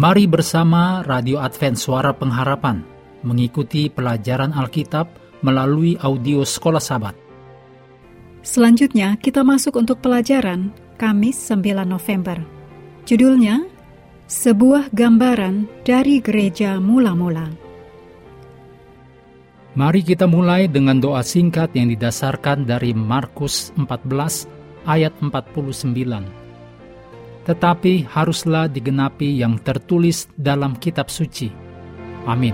Mari bersama Radio Advent Suara Pengharapan mengikuti pelajaran Alkitab melalui audio Sekolah Sabat. Selanjutnya kita masuk untuk pelajaran Kamis 9 November. Judulnya Sebuah Gambaran dari Gereja Mula-Mula. Mari kita mulai dengan doa singkat yang didasarkan dari Markus 14 ayat 49. Tetapi haruslah digenapi yang tertulis dalam kitab suci. Amin.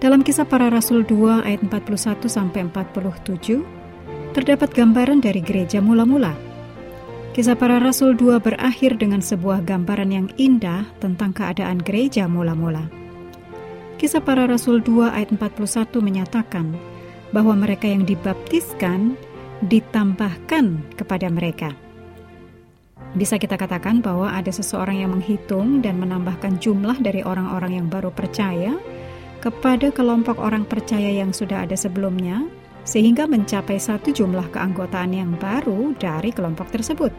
Dalam kisah para rasul 2 ayat 41 sampai 47 terdapat gambaran dari gereja mula-mula Kisah para Rasul 2 berakhir dengan sebuah gambaran yang indah tentang keadaan gereja mula-mula. Kisah para Rasul 2 ayat 41 menyatakan bahwa mereka yang dibaptiskan ditambahkan kepada mereka. Bisa kita katakan bahwa ada seseorang yang menghitung dan menambahkan jumlah dari orang-orang yang baru percaya kepada kelompok orang percaya yang sudah ada sebelumnya, sehingga mencapai satu jumlah keanggotaan yang baru dari kelompok tersebut.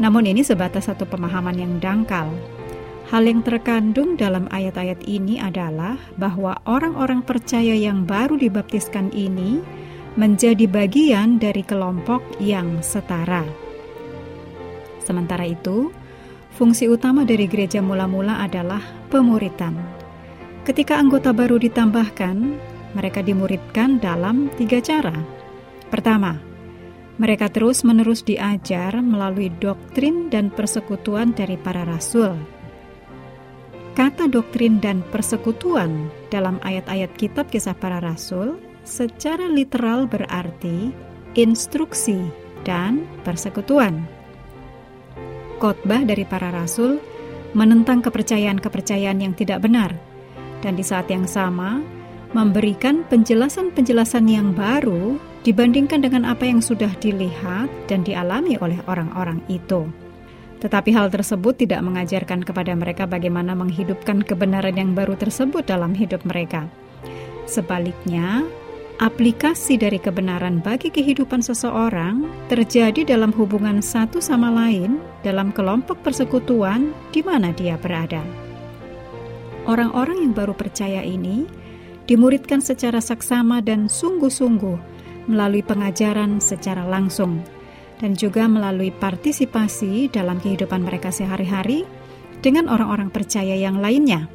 Namun ini sebatas satu pemahaman yang dangkal. Hal yang terkandung dalam ayat-ayat ini adalah bahwa orang-orang percaya yang baru dibaptiskan ini menjadi bagian dari kelompok yang setara. Sementara itu, fungsi utama dari gereja mula-mula adalah pemuritan. Ketika anggota baru ditambahkan, mereka dimuridkan dalam tiga cara. Pertama, mereka terus-menerus diajar melalui doktrin dan persekutuan dari para rasul. Kata doktrin dan persekutuan dalam ayat-ayat kitab kisah para rasul secara literal berarti instruksi dan persekutuan. Khotbah dari para rasul menentang kepercayaan-kepercayaan yang tidak benar, dan di saat yang sama memberikan penjelasan-penjelasan yang baru dibandingkan dengan apa yang sudah dilihat dan dialami oleh orang-orang itu. Tetapi hal tersebut tidak mengajarkan kepada mereka bagaimana menghidupkan kebenaran yang baru tersebut dalam hidup mereka. Sebaliknya, aplikasi dari kebenaran bagi kehidupan seseorang terjadi dalam hubungan satu sama lain dalam kelompok persekutuan di mana dia berada. Orang-orang yang baru percaya ini dimuridkan secara saksama dan sungguh-sungguh melalui pengajaran secara langsung dan juga melalui partisipasi dalam kehidupan mereka sehari-hari dengan orang-orang percaya yang lainnya.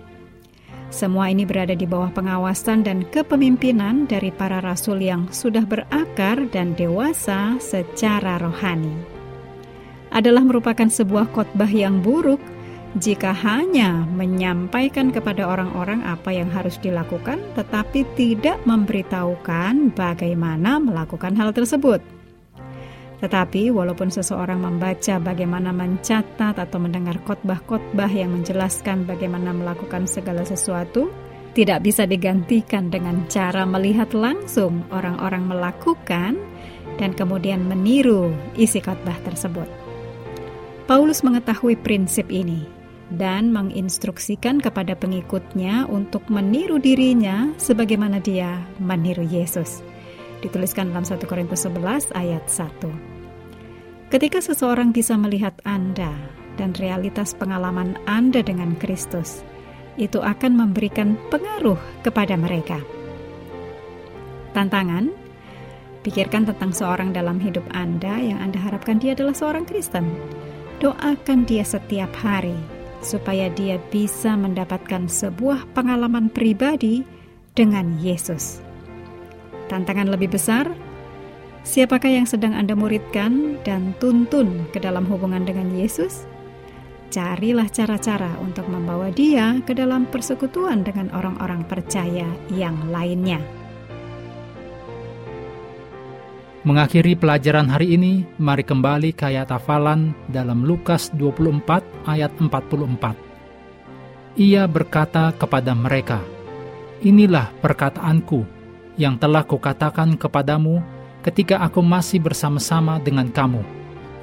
Semua ini berada di bawah pengawasan dan kepemimpinan dari para rasul yang sudah berakar dan dewasa secara rohani. Adalah merupakan sebuah khotbah yang buruk jika hanya menyampaikan kepada orang-orang apa yang harus dilakukan, tetapi tidak memberitahukan bagaimana melakukan hal tersebut. Tetapi, walaupun seseorang membaca bagaimana mencatat atau mendengar khotbah-khotbah yang menjelaskan bagaimana melakukan segala sesuatu, tidak bisa digantikan dengan cara melihat langsung orang-orang melakukan dan kemudian meniru isi khotbah tersebut. Paulus mengetahui prinsip ini dan menginstruksikan kepada pengikutnya untuk meniru dirinya sebagaimana dia meniru Yesus. Dituliskan dalam 1 Korintus 11 ayat 1. Ketika seseorang bisa melihat Anda dan realitas pengalaman Anda dengan Kristus, itu akan memberikan pengaruh kepada mereka. Tantangan Pikirkan tentang seorang dalam hidup Anda yang Anda harapkan dia adalah seorang Kristen. Doakan dia setiap hari supaya dia bisa mendapatkan sebuah pengalaman pribadi dengan Yesus. Tantangan lebih besar, siapakah yang sedang Anda muridkan dan tuntun ke dalam hubungan dengan Yesus? Carilah cara-cara untuk membawa dia ke dalam persekutuan dengan orang-orang percaya yang lainnya. Mengakhiri pelajaran hari ini, mari kembali ke ayat hafalan dalam Lukas 24 ayat 44. Ia berkata kepada mereka, Inilah perkataanku yang telah kukatakan kepadamu ketika aku masih bersama-sama dengan kamu,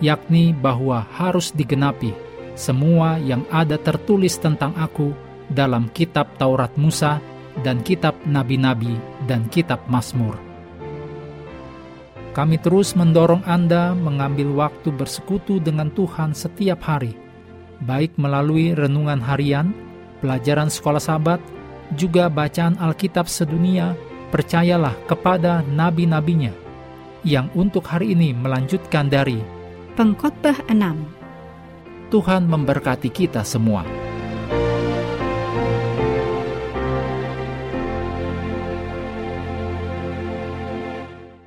yakni bahwa harus digenapi semua yang ada tertulis tentang aku dalam kitab Taurat Musa dan kitab nabi-nabi dan kitab Mazmur. Kami terus mendorong Anda mengambil waktu bersekutu dengan Tuhan setiap hari, baik melalui renungan harian, pelajaran sekolah sahabat, juga bacaan Alkitab sedunia, percayalah kepada nabi-nabinya, yang untuk hari ini melanjutkan dari Pengkhotbah 6 Tuhan memberkati kita semua.